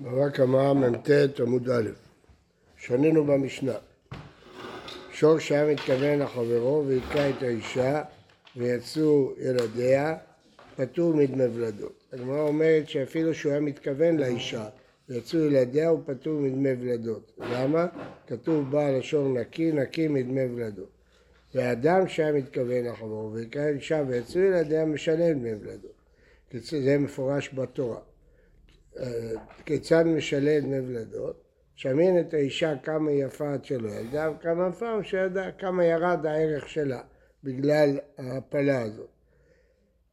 בבא קמא מ"ט עמוד א', שנינו במשנה. שור שהיה מתכוון לחברו והכה את האישה ויצאו ילדיה, פטור מדמי ולדות. הגמרא אומרת שאפילו שהוא היה מתכוון לאישה ויצאו ילדיה הוא פטור מדמי ולדות. למה? כתוב בעל השור נקי, נקי מדמי ולדות. והאדם שהיה מתכוון לחברו והכה את האישה ויצאו ילדיה משלם דמי ולדות. זה מפורש בתורה. כיצד משלם דמי ולדות? שמין את האישה כמה יפה עד שלא ילדה, וכמה פעם שידע כמה ירד הערך שלה בגלל ההפלה הזאת.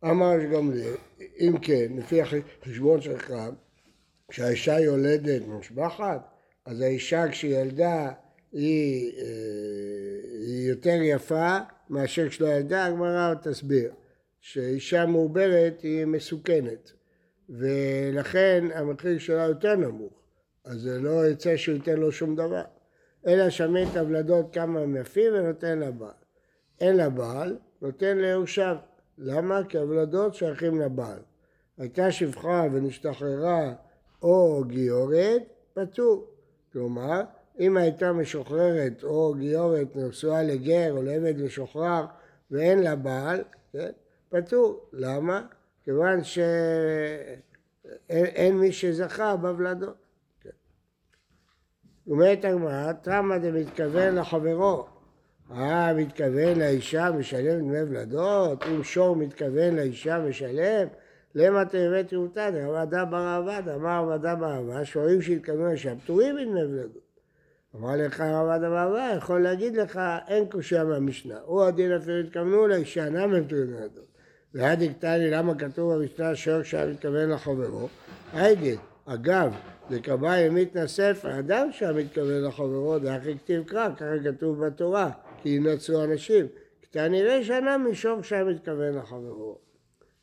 אמר גמליאל, אם כן, לפי החשבון שלך, כשהאישה יולדת מושבחת, אז האישה כשהיא ילדה היא, אה, היא יותר יפה מאשר כשלא ילדה, הגמרא תסביר, שאישה מעוברת היא מסוכנת. ולכן המחיר שלה יותר נמוך, אז זה לא יצא שהוא ייתן לו שום דבר. אלא שמין את הוולדות כמה יפים ונותן לבעל. אין לבעל, נותן ליורשיו. למה? כי הוולדות שייכים לבעל. הייתה שפחה ונשתחררה או גיורת, פטור. כלומר, אם הייתה משוחררת או גיורת נשואה לגר או לעבד משוחרר ואין לה בעל, כן? פטור. למה? כיוון שאין מי שזכה בוולדות. כן. אומרת הגמרא, תמה דמתכוון לחברו. אה, מתכוון לאישה משלם דמי ולדות? אם שור מתכוון לאישה משלם? למה תאבי תאותא? דרבדה ברעבד, אמר רבדה ברעבד, שורים שהתכוונו לאישה פטורים מדמי ולדות. אמר לך רבדה ברעבד, יכול להגיד לך, אין קושייה מהמשנה. הוא הדין אפילו התכוונו לאישה, למה הם פטורים והיה דקטני למה כתוב במשנה שור שהיה מתכוון לחברו? הייגד, אגב, דקבע ימית נספר, אדם שהיה מתכוון לחברו, דאחי כתיב קרא, ככה כתוב בתורה, כי ינצרו אנשים. קטני ריש שנה משור שהיה מתכוון לחברו.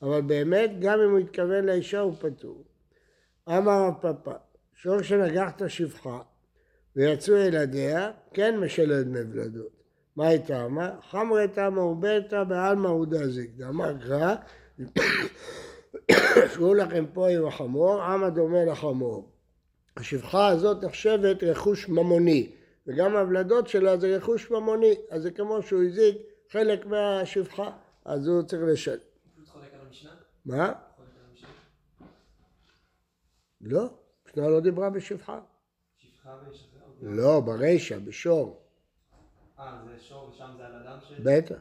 אבל באמת, גם אם הוא התכוון לאישה, הוא פטור. אמר פפא, שור שנגח את השפחה ויצאו ילדיה, כן משלם דמי ולדות. מה היא טעמה? חמרי טעמה ובטא בעלמא הודזיק. דאמר גרא, שבו לכם פה עם החמור, עם הדומה לחמור. השפחה הזאת נחשבת רכוש ממוני, וגם הוולדות שלה זה רכוש ממוני, אז זה כמו שהוא הזיק חלק מהשפחה, אז הוא צריך לשלם. מה? לא, המשנה לא דיברה בשפחה. שפחה ויש לא, ברישא, בשור. אה, זה שור ושם זה על אדם ש... בטח.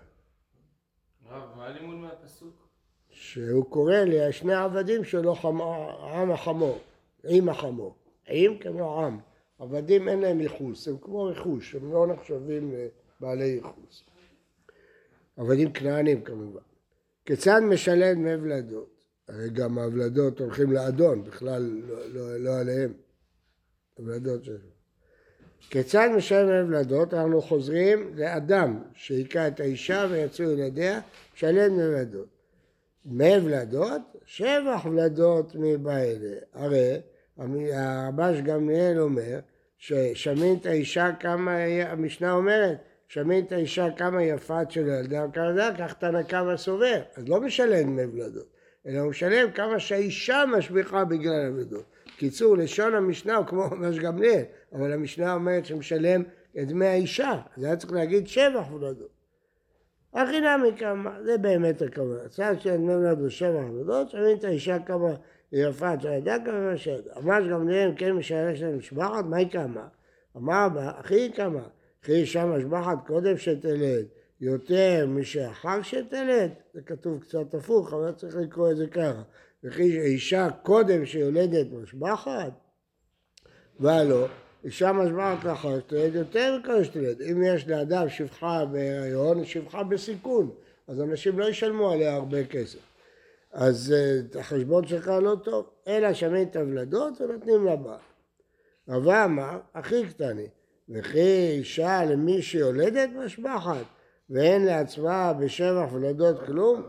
רב, מה הלימוד מהפסוק? שהוא קורא לשני עבדים שלו עם החמור, עם החמור. עם כמו עם. עבדים אין להם ייחוס, הם כמו רכוש, הם לא נחשבים בעלי ייחוס. עבדים כנענים כמובן. כיצד משלם דמי ולדות? הרי גם הוולדות הולכים לאדון, בכלל לא, לא, לא עליהם. הוולדות שלהם. כיצד משלם דמי ולדות? אנחנו חוזרים לאדם שהיכה את האישה ויצאו ילדיה, משלם דמי ולדות. דמי ולדות? שבח ולדות מבעלה. הרי הרבש גמליאל אומר ששמין את האישה כמה, המשנה אומרת, שמין את האישה כמה יפה של ילדה וכמה כך תנא קמא סובר, אז לא משלם דמי ולדות, אלא הוא משלם כמה שהאישה משביחה בגלל הוולדות. קיצור, לשון המשנה הוא כמו רבש גמליאל, אבל המשנה אומרת שמשלם את דמי האישה, אז היה צריך להגיד שבח ולדות. הכי נמי כמה, זה באמת הכוונה. צד של דמי ולדות שבח ולדות, שמין את האישה כמה יפה, אתה יודע כמה שידע. אמר גמליאל כן משערך של משבחת, מה היא כמה? אמר בה, אחי כמה? אחי אישה משבחת קודם שתלד, יותר משאחר שתלד? זה כתוב קצת הפוך, אבל צריך לקרוא את זה ככה. וכי אישה קודם שיולדת משבחת? והלא, אישה משבחת לאחר שתלד יותר מקודם שתלד. אם יש לאדם שפחה בהיריון, שפחה בסיכון, אז אנשים לא ישלמו עליה הרבה כסף. אז את החשבון שלך לא טוב, אלא שמים את הוולדות ונותנים לבעל. רבה אמר, הכי קטני, וכי אישה למי שיולדת משבחת, ואין לעצמה בשבח ולדות כלום.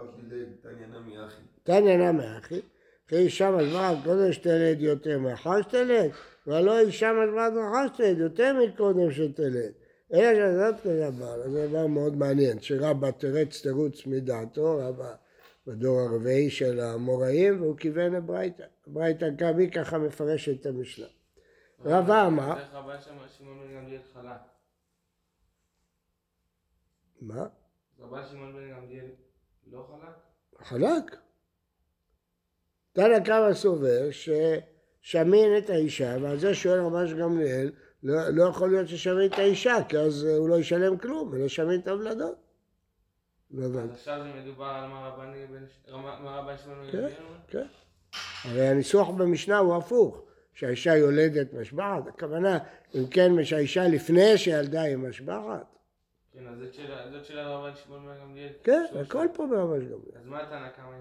תניא נמי אחי. וכי אישה משבחת קודם שתלד יותר מאחר שתלד, ולא אישה משבחת מאחר שתלד יותר מקודם שתלד. אלא שזאת כזה הבעל, זה דבר מאוד מעניין, שרבא תרץ תירוץ מדעתו, רבא בדור הרביעי של האמוראים, והוא כיוון לברייתא. ברייתא גם היא ככה מפרשת את המשנה. רבא אמר, איך רבה שם שמעון בן גמליאל חלק? מה? רבה שמעון בן גמליאל לא חלק? חלק. תנא קמא סובר ששמין את האישה, ועל זה שואל רבש גמליאל, לא, לא יכול להיות ששמין את האישה, כי אז הוא לא ישלם כלום, אלא שמין את הוולדות. לא הבנתי. עכשיו זה מדובר על מה רבני רבן שמעון כן? כן. הרי הניסוח במשנה הוא הפוך, שהאישה יולדת משבחת, הכוונה, אם כן, שהאישה לפני שילדה היא משבחת. כן, אז זאת שאלה- לרבן שמעון בן גמליאל. כן. הכל פה ברבש גמליאל. אז מה תנא קמא?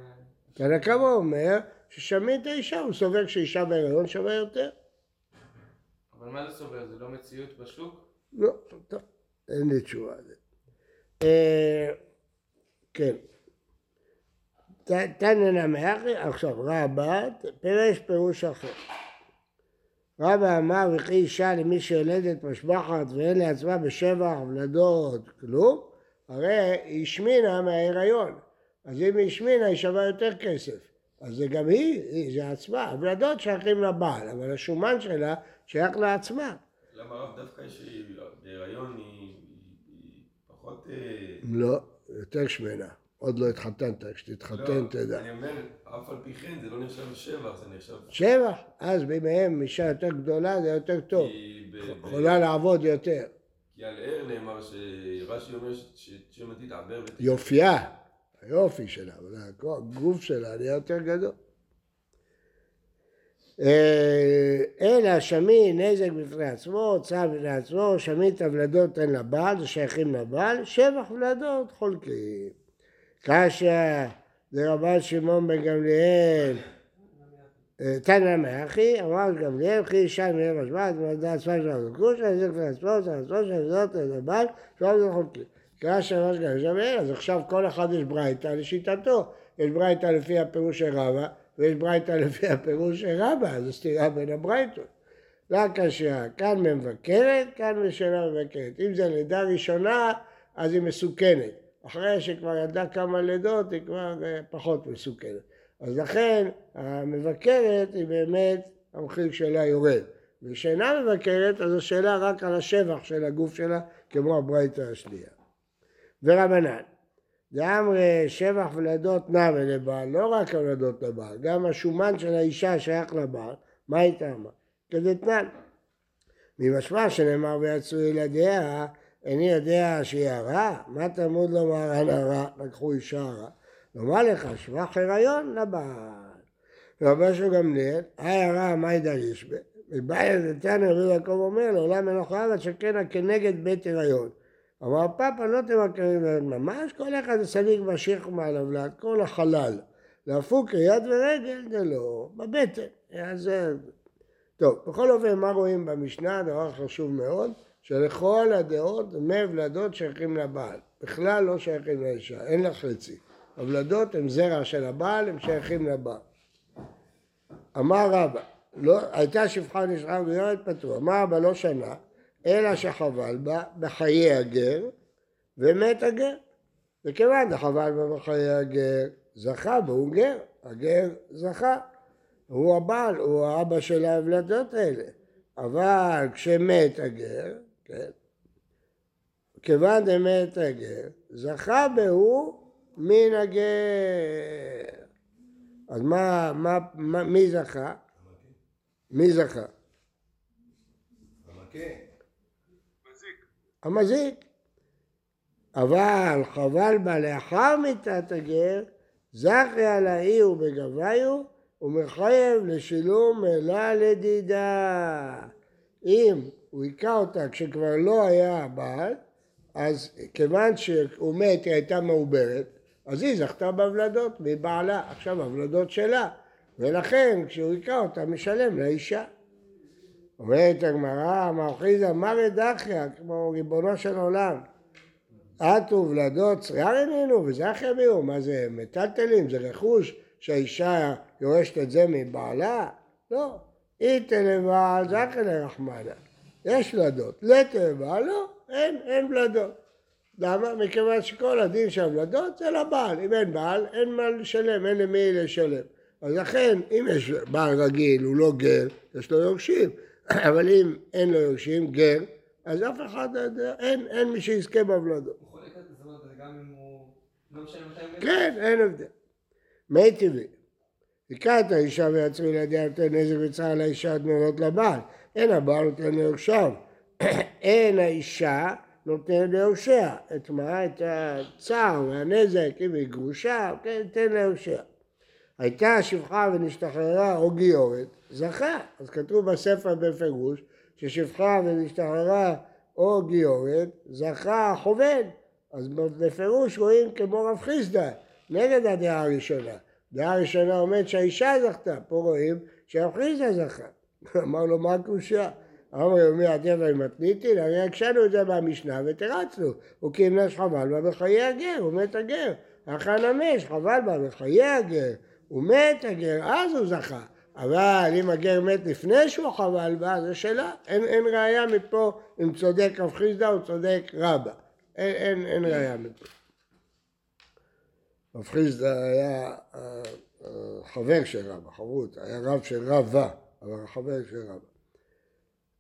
תנא קמא אומר ששמין את האישה, הוא סובר שאישה בהיריון שווה יותר. אבל מה זה סובר? זה לא מציאות בשוק? לא, טוב, אין לי תשובה על זה. אה, כן. תנא נמי עכשיו רבא פירש פירוש אחר. רבא אמר וכי אישה למי שיולדת משבחת ואין לעצמה בשבח ולדות כלום, הרי היא השמינה מההיריון. אז אם היא השמינה היא שווה יותר כסף. אז זה גם היא, היא זה עצמה. הוולדות שייכים לבעל, אבל השומן שלה שייך לעצמה. למה הרב דווקא שהיא בהיריון היא פחות... אה, לא, יותר שמנה. עוד לא התחתנת, כשתתחתן לא, תדע. אני אומר, אף על פי כן זה לא נחשב שבח, זה נחשב... שבע, אז בימיהם אישה יותר גדולה זה יותר טוב. כי ב- יכולה לעבוד יותר. כי על ער נאמר שרש"י אומר ש- ששמא תתעבר ות... יופייה, היופי שלה, אבל הגוף שלה נהיה יותר גדול. אה, אלא שמין נזק בפני עצמו, צו בפני עצמו, שמין את הוולדות אין לבעל, זה שייכים לבעל, שבח ולדות חולקים. קשיא דרבן שמעון בן גמליאל, אה, תנא מאחי, אמר גמליאל, וכי אישה מלב השבעת, ולדה עצמה של שלה, זה בפני עצמו, זה עצמו של הוולדות אין לבעל, שבח זה חולקים. קשיא אמר גמליאל, אז עכשיו כל אחד יש ברייתא לשיטתו, יש ברייתא לפי הפירוש של רבא, ויש ברייתא לפי הפירוש של רבא, זו סתירה בין הברייתות. רק השאלה, כאן מבקרת, כאן בשאלה מבקרת. אם זה לידה ראשונה, אז היא מסוכנת. אחרי שכבר ילדה כמה לידות, היא כבר אה, פחות מסוכנת. אז לכן, המבקרת היא באמת, המחיר שלה יורד. ושאינה מבקרת, אז השאלה רק על השבח של הגוף שלה, כמו הברייתא השנייה. ורבנן, דאמרי שבח ולדות נאווה לבעל, לא רק הולדות לבעל, גם השומן של האישה שייך לבעל, מה היא טעמה? כדתנן. ממשמע שנאמר ויצאו ילדיה, איני יודע שהיא הרע, מה תלמוד לומר על הרע, לקחו אישה הרע? לומר לך, שבח הריון לבעל. רבי של גמליאל, היי הרע, מה ידריש בה? מבעיה דתנא רבי יעקב אומר, לעולם אין חייב, עד שכן כנגד בית הריון. אמר פאפה לא תמכרים להם ממש, כל אחד סליג משיך מעליו, כל החלל. להפוק יד ורגל זה לא, בבטן. אז. טוב, בכל אופן, מה רואים במשנה? דבר חשוב מאוד, שלכל הדעות דמי ולדות שייכים לבעל. בכלל לא שייכים לאישה, אין לה חצי. הוולדות הם זרע של הבעל, הם שייכים לבעל. אמר רבא, לא, הייתה שפחה נשארה ויורד פתוח, אמר רבא לא שנה, אלא שחבל בה בחיי הגר, ומת הגר. וכיוון דחבל בה בחיי הגר, זכה והוא גר, הגר זכה. הוא הבעל, הוא האבא של ההבלדות האלה. אבל כשמת הגר, כן, כיוון דמת הגר, זכה בהו מן הגר. אז מה, מה, מה, מי זכה? מי זכה? המזיק. אבל חבל בה לאחר מיתת הגר, זכי על האי ובגביו, ומחייב לשילום אלה לדידה. אם הוא היכה אותה כשכבר לא היה הבעל, אז כיוון שהוא מת, היא הייתה מעוברת, אז היא זכתה בוולדות מבעלה, עכשיו הוולדות שלה, ולכן כשהוא היכה אותה, משלם לאישה. אומרת הגמרא, מאחיזה מרי דחיה, כמו ריבונו של עולם. את וולדות צרייר איננו וזכיה ביהו, מה זה מטלטלים, זה רכוש שהאישה יורשת את זה מבעלה? לא. איתה לבעל זכיה לרחמנה. יש ולדות. לתה לבעל לא, אין, אין ולדות. למה? מכיוון שכל הדין של הוולדות זה לבעל. אם אין בעל, אין מה לשלם, אין למי לשלם. אז לכן, אם יש בעל רגיל, הוא לא גר, יש לו יורשים. אבל אם אין לו יורשים, גר, אז אף אחד, אין, אין מי שיזכה בהוולדות. הוא חולק זאת אומרת, גם אם הוא לא משנה מתי? כן, אין הבדל. מי טבעי. היכה את האישה ויצרו ילדיה נותן נזק וצער לאישה עד מעונות לבעל. אין הבעל נותן ליורשיו. אין האישה נותן ליורשיה. את מה? את הצער והנזק, אם היא גרושה, כן, תן ליורשיה. הייתה שפחה ונשתחררה או גיורת, זכה. אז כתוב בספר בפירוש ששפחה ונשתחררה או גיורת, זכה חובד. אז בפירוש רואים כמו רב חיסדא, נגד הדעה הראשונה. דעה הראשונה אומרת שהאישה זכתה, פה רואים שרב חיסדא זכה. אמר לו, מה הקושייה? אמר לו, מי הטבע מתניתי? הרי הקשנו את זה מהמשנה ותרצנו. הוא קימנש חבל בה בחיי הגר, הוא מת הגר. אחא נמש, חבל בה בחיי הגר. הוא מת הגר, אז הוא זכה. אבל אם הגר מת לפני שהוא חבל בה, זו שאלה. אין, אין ראייה מפה אם צודק רב חיסדא או צודק רבא. אין, אין, אין ראייה מפה. רב חיסדא היה אה, אה, חבר של רבא, חברות, היה רב של רבא, אבל חבר של רבא.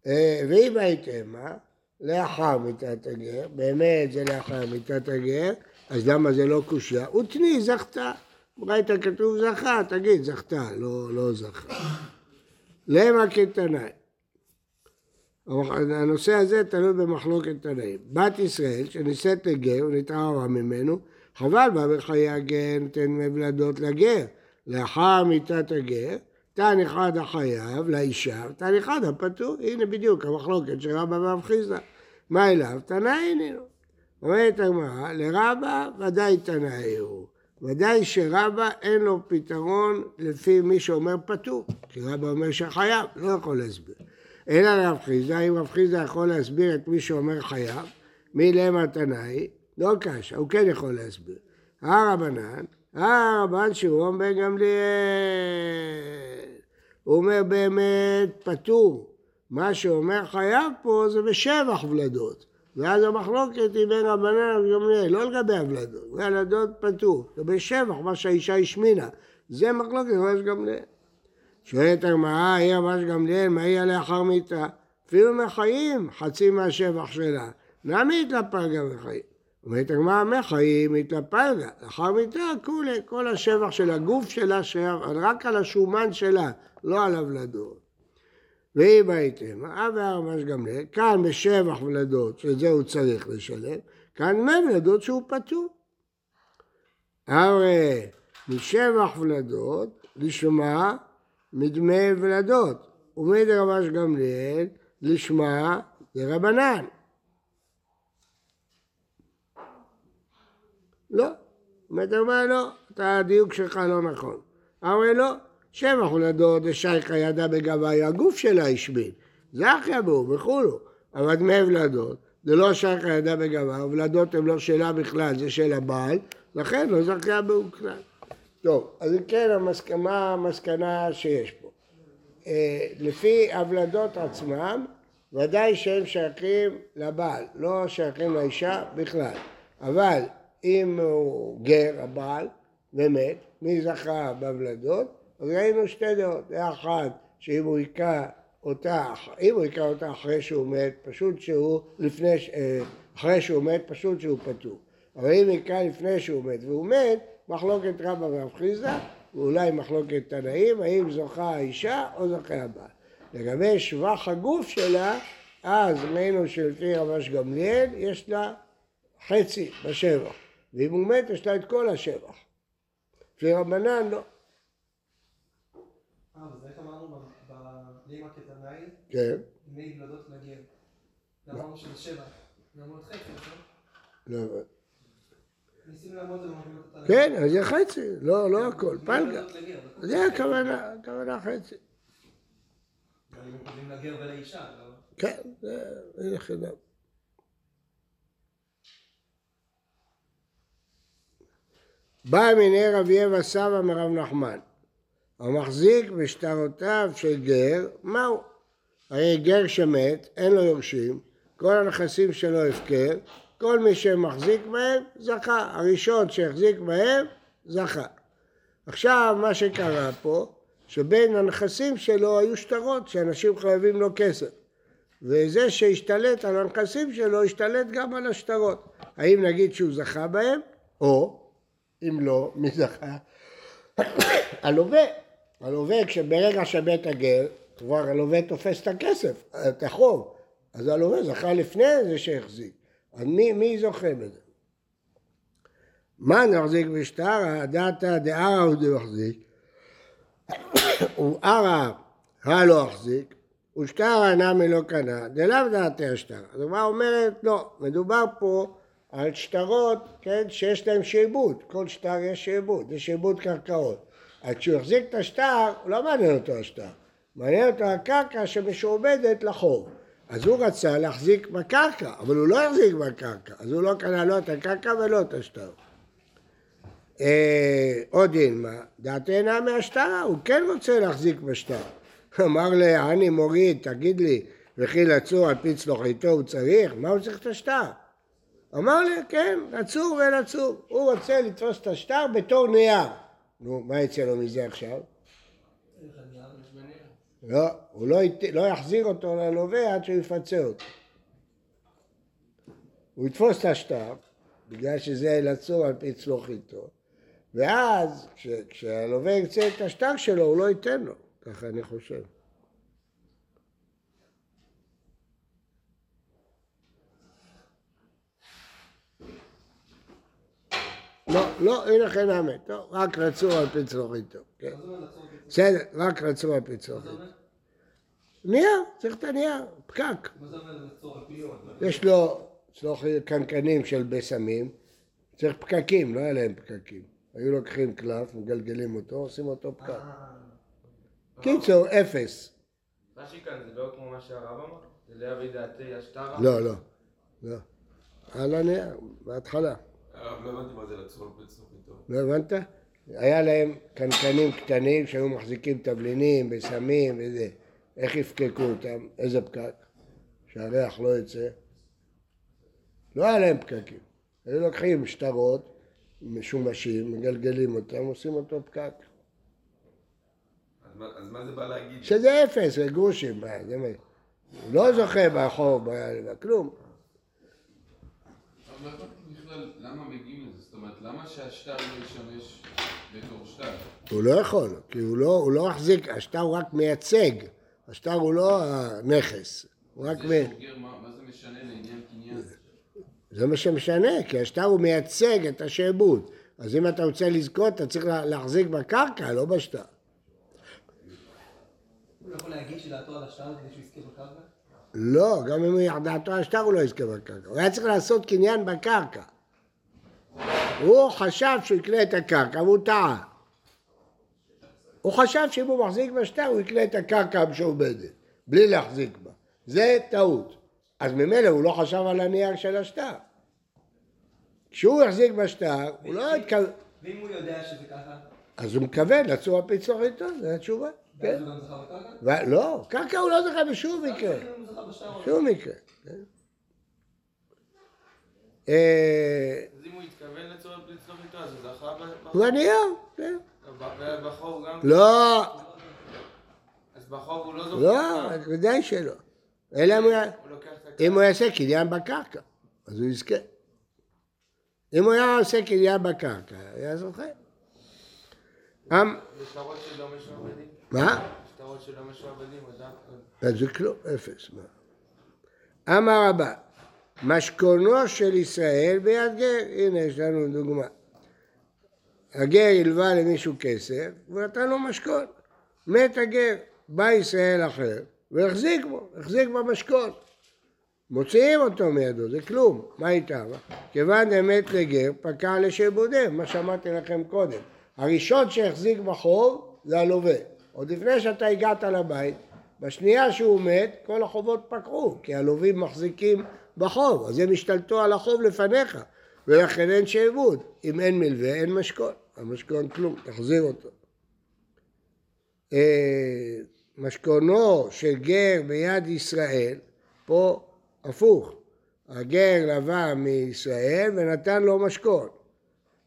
אה, ואם הייתם, מה? לאחר מיתת הגר, באמת זה לאחר מיתת הגר, אז למה זה לא קושייה? ותני זכתה. ראית כתוב זכה, תגיד זכתה, לא, לא זכה. למה כתנאי. הנושא הזה תלוי במחלוקת תנאים. בת ישראל שנישאת לגר ונתעררה ממנו, חבל בה בחיי הגר נותן מבלדות לגר. לאחר מיתת הגר, תן אחד החייב לאישה, תן אחד הפטור. הנה בדיוק המחלוקת של רבא ורב חיסדא. מה אליו? תנאי איננו. אומרת הגמרא, לרבא ודאי תנאי הוא. ודאי שרבא אין לו פתרון לפי מי שאומר פטור, כי רבא אומר שחייב, לא יכול להסביר. אלא רב חיסדא, אם רב חיסדא יכול להסביר את מי שאומר חייב, מי למה תנאי, לא קשה, הוא כן יכול להסביר. הרבנן, הרבן שמעון בן גמליאל, הוא אומר באמת פטור. מה שאומר חייב פה זה בשבח ולדות. ואז המחלוקת היא בין רבנן לגמליאל, לא לגבי הוולדות, ולדות פטור, לגבי שבח, מה שהאישה השמינה, זה מחלוקת רבש גמליאל. שואלת הגמרא, היא רבש גמליאל, מה יהיה לאחר מיתה? אפילו מחיים חצי מהשבח שלה, נמי התלפגה מחיים. אומרת הגמרא, מחיים התלפגה, לאחר מיתה כולי, כל השבח של הגוף שלה, רק על השומן שלה, לא על הוולדות. ואם הייתם, אב והרמש גמליאל, כאן בשבח ולדות, שאת זה הוא צריך לשלם, כאן דמי ולדות שהוא פטור. הרי משבח ולדות לשמה מדמי ולדות, ומדרמש גמליאל לשמה דרבנן. לא, הגמרא לא, אתה הדיוק שלך לא נכון. הרי לא, שבע חולדות דשייכא ידע בגבאי, הגוף שלה השמין. זה אחיה בו וכולו. אבל דמי ולדות, זה לא שייכא ידע בגבאי, ולדות הן לא שלה בכלל, זה של הבעל, לכן לא זכיה בו כלל. טוב, אז אם כן, המסקנה, המסקנה שיש פה. אה, לפי הוולדות עצמם, ודאי שהם שייכים לבעל, לא שייכים לאישה בכלל. אבל אם הוא גר, הבעל, ומת, מי זכה בוולדות? אז ראינו שתי דעות, דעה אחת שאם הוא היכה אותה, אם הוא היכה אותה אחרי שהוא מת, פשוט שהוא לפני, אה, אחרי שהוא מת, פשוט שהוא פטור. אבל אם היכה לפני שהוא מת והוא מת, מחלוקת רבא ורב חיסדא, ואולי מחלוקת תנאים, האם זוכה האישה או זוכה הבעל. לגבי שבח הגוף שלה, אז ראינו שלפי רבש גמליאל יש לה חצי בשבח, ואם הוא מת יש לה את כל השבח. לפי רבנן לא. אה, אז איך אמרנו בלימה כתנאי? כן. מי ולדות לגר. אמרנו שזה שבע. אמרנו את חצי, נכון? לא. כן, אז זה חצי, לא, לא הכל, פלגה. זה הכוונה, הכוונה חצי. כן, זה חינם. בא מיני רבי אבא סבא מרב נחמן, המחזיק בשטרותיו של גר, מהו? הרי גר שמת, אין לו יורשים, כל הנכסים שלו הפקר, כל מי שמחזיק בהם זכה. הראשון שהחזיק בהם זכה. עכשיו מה שקרה פה, שבין הנכסים שלו היו שטרות שאנשים חייבים לו כסף. וזה שהשתלט על הנכסים שלו, השתלט גם על השטרות. האם נגיד שהוא זכה בהם, או אם לא, מי זכה? הלווה. הלווה, כשברגע שבית הגר, כבר הלווה תופס את הכסף, את החוב. אז הלווה זכה לפני זה שהחזיק. אז מי, מי זוכה בזה? מה נחזיק בשטרה? דעתא דערא הוא דמחזיק. וערא הלא החזיק, ושטרה נמי לא קנה, דלאו דעתי השטרה. אז הגמרא אומרת, לא, מדובר פה על שטרות, כן, שיש להם שעבוד, כל שטר יש שעבוד, זה שעבוד קרקעות. אז כשהוא החזיק את השטר, לא מעניין אותו השטר, מעניין אותו הקרקע שמשועבדת לחוב. אז הוא רצה להחזיק בקרקע, אבל הוא לא החזיק בקרקע, אז הוא לא קנה לא את הקרקע ולא את השטר. אה, עוד דילמה, דעתי אינה מהשטרה, הוא כן רוצה להחזיק בשטר. אמר לעני מוריד, תגיד לי, וכי לצור על פי צלוחיתו הוא צריך? מה הוא צריך את השטר? אמר לי, כן, לצור ולצור. הוא רוצה לתפוס את השטר בתור נייר. נו, מה יצא לו מזה עכשיו? לא, הוא לא, ית... לא יחזיר אותו ללווה עד שהוא יפצה אותו. הוא יתפוס את השטר, בגלל שזה לצור על פי צלוחיתו, ואז כש... כשהלווה ירצה את השטר שלו, הוא לא ייתן לו, ככה אני חושב. לא, לא, הנה כן האמת, לא, רק רצו על פי צלוחיתו. כן. מה? בסדר, רק רצו על פי מה. אומר? נייר, צריך את הנייר, פקק. מה יש לו קנקנים של בשמים, צריך פקקים, לא היה להם פקקים. היו לוקחים קלף, מגלגלים אותו, עושים אותו פקק. אה, קיצור, אפס. רש"י כאן זה לא כמו מה שהרב אמר? זה לא יביא דעתי השטרה? לא, לא, לא. על הנייר, בהתחלה. לא הבנתי מה זה פי צלוחיתו. לא הבנת? היה להם קנקנים קטנים שהיו מחזיקים תבלינים, בשמים וזה. איך יפקקו אותם? איזה פקק? שהריח לא יצא. לא היה להם פקקים. היו לוקחים שטרות משומשים, מגלגלים אותם, עושים אותו פקק. אז מה- אז מה זה בא להגיד? שזה אפס, זה גרושים, מה, זה מה? הוא לא זוכה בחוב, בכלום. בכלל למה מגיעים לזה, זאת אומרת, למה שהשטר לא ישמש בתור שטר? הוא לא יכול, כי הוא לא, הוא לא מחזיק, השטר הוא רק מייצג, השטר הוא לא הנכס, הוא רק מ... זה סוגר, מה מה זה משנה לעניין קניין? זה מה שמשנה, כי השטר הוא מייצג את השעבוד. אז אם אתה רוצה לזכות, אתה צריך לה- להחזיק בקרקע, לא בשטר. הוא לא יכול להגיש את דעתו על השטר כדי שהוא יזכה בקרקע? לא, גם אם הוא יחדעתו השטר הוא לא יזכה בקרקע. הוא היה צריך לעשות קניין בקרקע. הוא חשב שהוא יקנה את הקרקע והוא טעה. הוא חשב שאם הוא מחזיק בשטר הוא יקנה את הקרקע המשועבדת, בלי להחזיק בה. זה טעות. אז ממילא הוא לא חשב על הנייר של השטר. כשהוא החזיק בשטר, הוא לא התכוון... ואם הוא יודע שזה ככה, אז הוא מכוון לצור על פי צורכיתו, זו התשובה. כן. לא, קרקע הוא לא זכה בשום מקרה. בשטר או לא? שום מקרה. הוא התכוון לצורך צורך איתו, אז הוא זכה ב- הוא הנייר, כן. ובחוב גם? לא, אז בחוב הוא לא זוכה? לא, ודאי שלא. אלא אם הוא יעשה קניין בקרקע, אז הוא יזכה. אם הוא היה עושה קניין בקרקע, היה זוכה. אמ- ושטרות שלא משועבדים? מה? שטרות שלא משועבדים, אדם... אז זה כלום, אפס. אמר רבא, משכונו של ישראל ביד גר, הנה יש לנו דוגמה. הגר הלווה למישהו כסף, והוא נתן לו משכון. מת הגר, בא ישראל אחר, והחזיק בו, החזיק במשכון. מוציאים אותו מידו, זה כלום, מה איתם? כיוון דמת לגר, פקע לשעבודיהם, מה שאמרתי לכם קודם. הראשון שהחזיק בחוב זה הלווה. עוד לפני שאתה הגעת לבית, בשנייה שהוא מת, כל החובות פקעו, כי הלווים מחזיקים בחוב, אז הם השתלטו על החוב לפניך, ולכן אין שעבוד. אם אין מלווה, אין משכון. המשכון כלום, תחזיר אותו. אה, משכונו של גר ביד ישראל, פה הפוך. הגר לבא מישראל ונתן לו משכון.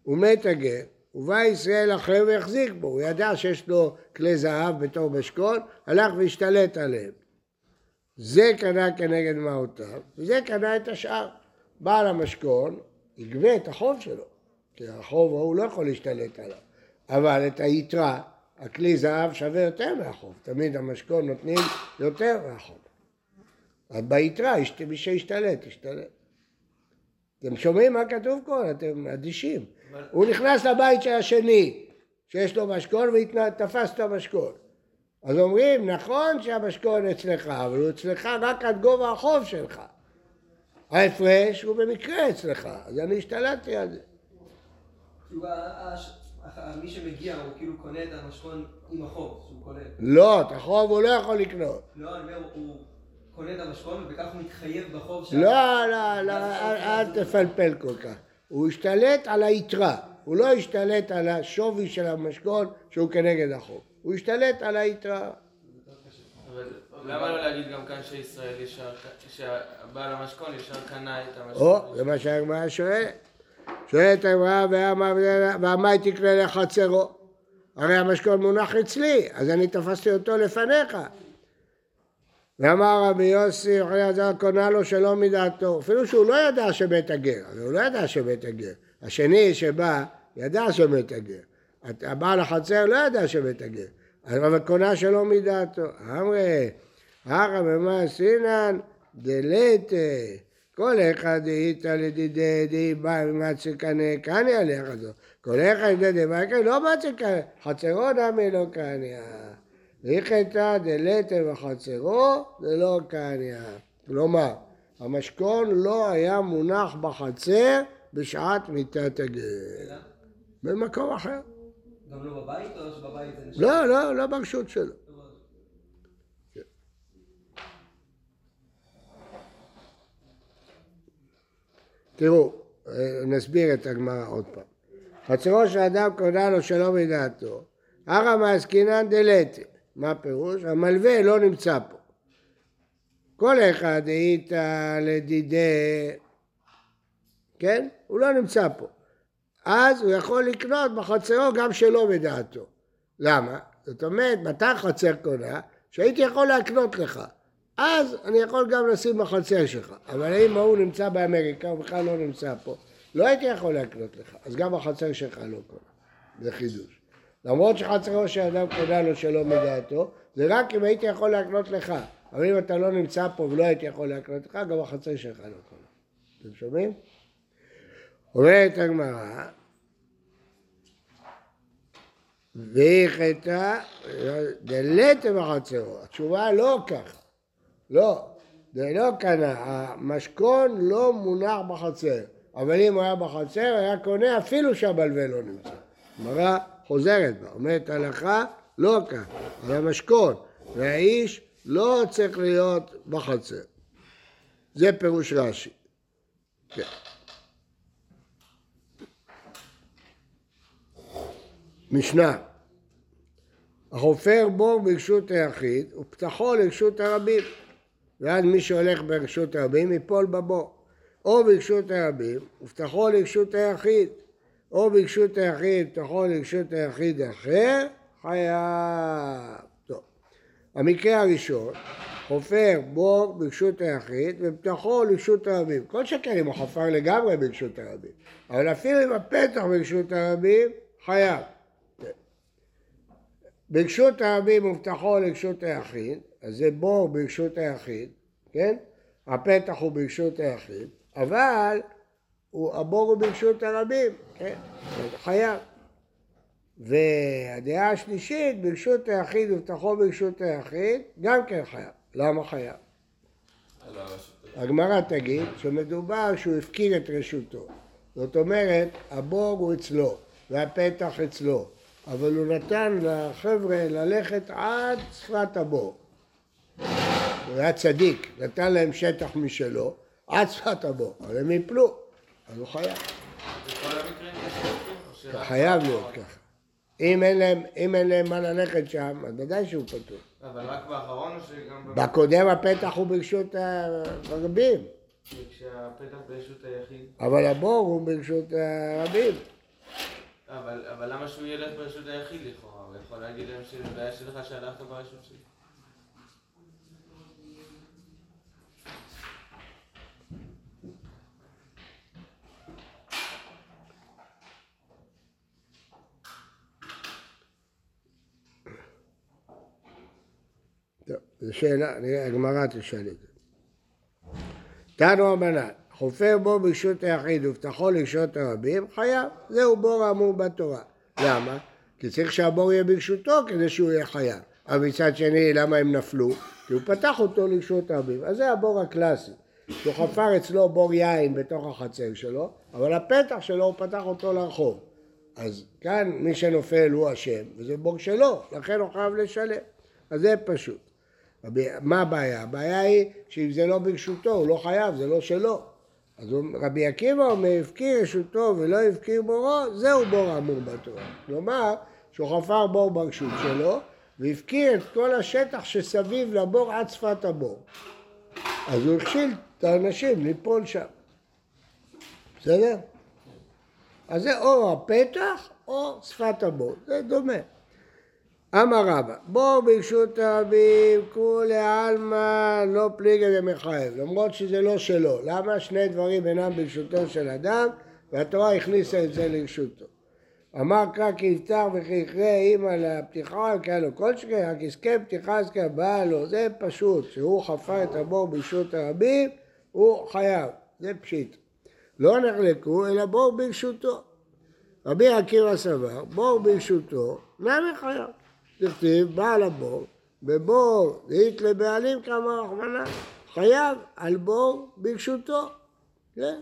הוא מת הגר, ובא ישראל אחרי והחזיק בו, הוא ידע שיש לו כלי זהב בתור משכון, הלך והשתלט עליהם. זה קנה כנגד מעותיו, וזה קנה את השאר. בעל המשכון יגבה את החוב שלו, כי החוב הוא לא יכול להשתלט עליו, אבל את היתרה, הכלי זהב שווה יותר מהחוב, תמיד המשכון נותנים יותר מהחוב. אז ביתרה, מי שישתלט, ישתלט. אתם שומעים מה כתוב פה? אתם אדישים. הוא נכנס לבית של השני, שיש לו משכון ותפס את המשכון. אז אומרים, נכון שהמשכון אצלך, אבל הוא אצלך רק עד גובה החוב שלך. ההפרש הוא במקרה אצלך, אז אני השתלטתי על זה. כאילו, מי שמגיע הוא כאילו קונה את המשכון עם החוב שהוא קונה. לא, את החוב הוא לא יכול לקנות. לא, אני אומר, הוא קונה את המשכון וכך הוא מתחייב בחוב של... לא, לא, לא, אל תפלפל כל כך. הוא השתלט על היתרה, הוא לא השתלט על השווי של המשכון שהוא כנגד החוב. הוא השתלט על היתרה. למה לא להגיד גם כאן שישראל ישר, שהבעל המשכון ישר קנה את המשכון? או, זה מה שהגמרא שואלת. שואלת הגמרא, ואמר ואמי תקנה לחצרו? הרי המשכון מונח אצלי, אז אני תפסתי אותו לפניך. ואמר רבי יוסי, אוכל הזר קונה לו שלא מדעתו, אפילו שהוא לא ידע שבית הגר, הוא לא ידע שבית הגר. השני שבא, ידע שבית הגר. הבעל החצר לא ידע שבית הגר, אבל קונה שלא מדעתו. אמרי, הרא במה עשינן דלתה, כל אחד דהית לדידי די בא ומצי קנה קני עליך זו. כל אחד דדי בא קנה לא מצי קנה, חצרו דמי לא קניה. והיכתא דלתה וחצרו זה לא קניה. כלומר, המשכון לא היה מונח בחצר בשעת מיתת הגר. במקום אחר. גם לא בבית או שבבית זה נשאר? לא, לא, לא ברשות שלו. תראו, אה, נסביר את הגמרא עוד פעם. חצרו של אדם קונה לו שלא מדעתו, הרא מעסקינן דלתה. מה הפירוש? המלווה לא נמצא פה. כל אחד היית לדידי, כן? הוא לא נמצא פה. אז הוא יכול לקנות בחצרו גם שלא בדעתו. למה? זאת אומרת, מתי חצר קונה? שהייתי יכול להקנות לך. אז אני יכול גם לשים בחצר שלך. אבל אם ההוא נמצא באמריקה, הוא בכלל לא נמצא פה, לא הייתי יכול להקנות לך. אז גם בחצר שלך לא קונה. זה חידוש. למרות שחצרו של אדם קונה לו שלא מדעתו, זה רק אם הייתי יכול להקנות לך. אבל אם אתה לא נמצא פה ולא הייתי יכול להקנות לך, גם החצר שלך לא קונה. אתם שומעים? אומרת הגמרא, והיא חטא דלתה בחצרו. התשובה לא ככה. לא, זה לא קנה. המשכון לא מונח בחצר. אבל אם הוא היה בחצר, היה קונה אפילו שהמלווה לא נמצא. גמרא חוזרת בה, אומרת הלכה, לא כאן, על המשכון. והאיש לא צריך להיות בחצר. זה פירוש רש"י. כן. משנה, החופר בור ברשות היחיד ופתחו לרשות הרבים ואז מי שהולך ברשות הרבים ייפול בבור או ברשות הרבים ופתחו לרשות היחיד או ברשות היחיד ופתחו לרשות היחיד אחר חייב. טוב. המקרה הראשון חופר בור ברשות היחיד ופתחו לרשות הרבים כל שכן אם הוא חפר לגמרי ברשות הרבים אבל אפילו אם הפתח ברשות הרבים חייב ברשות הרבים ובטחו לרשות היחיד, אז זה בור ברשות היחיד, כן? הפתח הוא ברשות היחיד, אבל הוא, הבור הוא ברשות הרבים, כן? חייב. והדעה השלישית, ברשות היחיד ובטחו ברשות היחיד, גם כן חייב. למה חייב? הגמרא תגיד שמדובר שהוא הפקיר את רשותו. זאת אומרת, הבור הוא אצלו והפתח אצלו, אבל הוא נתן לחבר'ה ללכת עד שפת הבור. הוא היה צדיק, נתן להם שטח משלו עד שפת הבור, אבל הם יפלו, אז הוא חייב. חייב? להיות ככה. אם אין להם, אם אין להם מה ללכת שם, אז ודאי שהוא פטור. אבל רק באחרון או שגם... בקודם הפתח הוא ברשות הרבים. כשהפתח ברשות היחיד. אבל הבור הוא ברשות הרבים. אבל, אבל למה שהוא ילך ברשות היחיד לכאורה? הוא יכול להגיד להם שזה בעיה שלך שהלכת ברשות שלי. טוב, זו שאלה, נראה, הגמרא תשאל את זה. תנו רבנן, חופר בו ברשות היחיד ופתחו לרשות הרבים, חייב. זהו בור האמור בתורה. למה? כי צריך שהבור יהיה ברשותו כדי שהוא יהיה חייב. אבל מצד שני, למה הם נפלו? כי הוא פתח אותו לרשות הרבים. אז זה הבור הקלאסי. שהוא חפר אצלו בור יין בתוך החצר שלו, אבל הפתח שלו הוא פתח אותו לרחוב. אז כאן מי שנופל הוא אשם, וזה בור שלו, לכן הוא חייב לשלם. אז זה פשוט. מה הבעיה? הבעיה היא שאם זה לא ברשותו, הוא לא חייב, זה לא שלו. אז רבי עקיבא אומר, הפקיר רשותו ולא הפקיר בורו, זהו בור האמור בתורה. כלומר, שהוא חפר בור ברשות שלו, והפקיר את כל השטח שסביב לבור עד שפת הבור. אז הוא הכשיל את האנשים ליפול שם. בסדר? אז זה או הפתח או שפת הבור, זה דומה. אמר רבא, בוא ברשות הרבים, כולי עלמא לא פליגי דמחייב, למרות שזה לא שלו. למה? שני דברים אינם ברשותו של אדם, והתורה הכניסה את זה לרשותו. אמר קרא כי יפתח וכי יכרה אימא לפתיחה, כי היה לו כל שכן, רק יזכה פתיחה אז באה לו, זה פשוט, שהוא חפר את הבור ברשות הרבים, הוא חייב, זה פשיט. לא נחלקו, אלא בור ברשותו. רבי עקיבא סבר, בור ברשותו, נמי חייב. תכתיב בעל הבור, בבור דאית לבעלים כמה רחמנה, חייב על בור ברשותו, כן?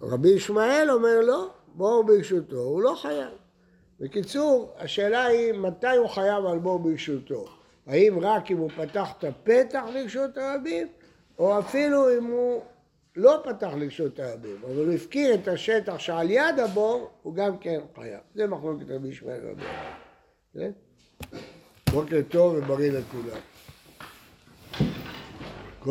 ורבי ישמעאל אומר לא, בור ברשותו, הוא לא חייב. בקיצור, השאלה היא מתי הוא חייב על בור ברשותו. האם רק אם הוא פתח את הפתח לרשות הרבים, או אפילו אם הוא לא פתח לרשות הרבים, אבל הוא הפקיר את השטח שעל יד הבור, הוא גם כן חייב. זה מחלוקת רבי ישמעאל רבי. כן? בוקר טוב ובריא לכולם.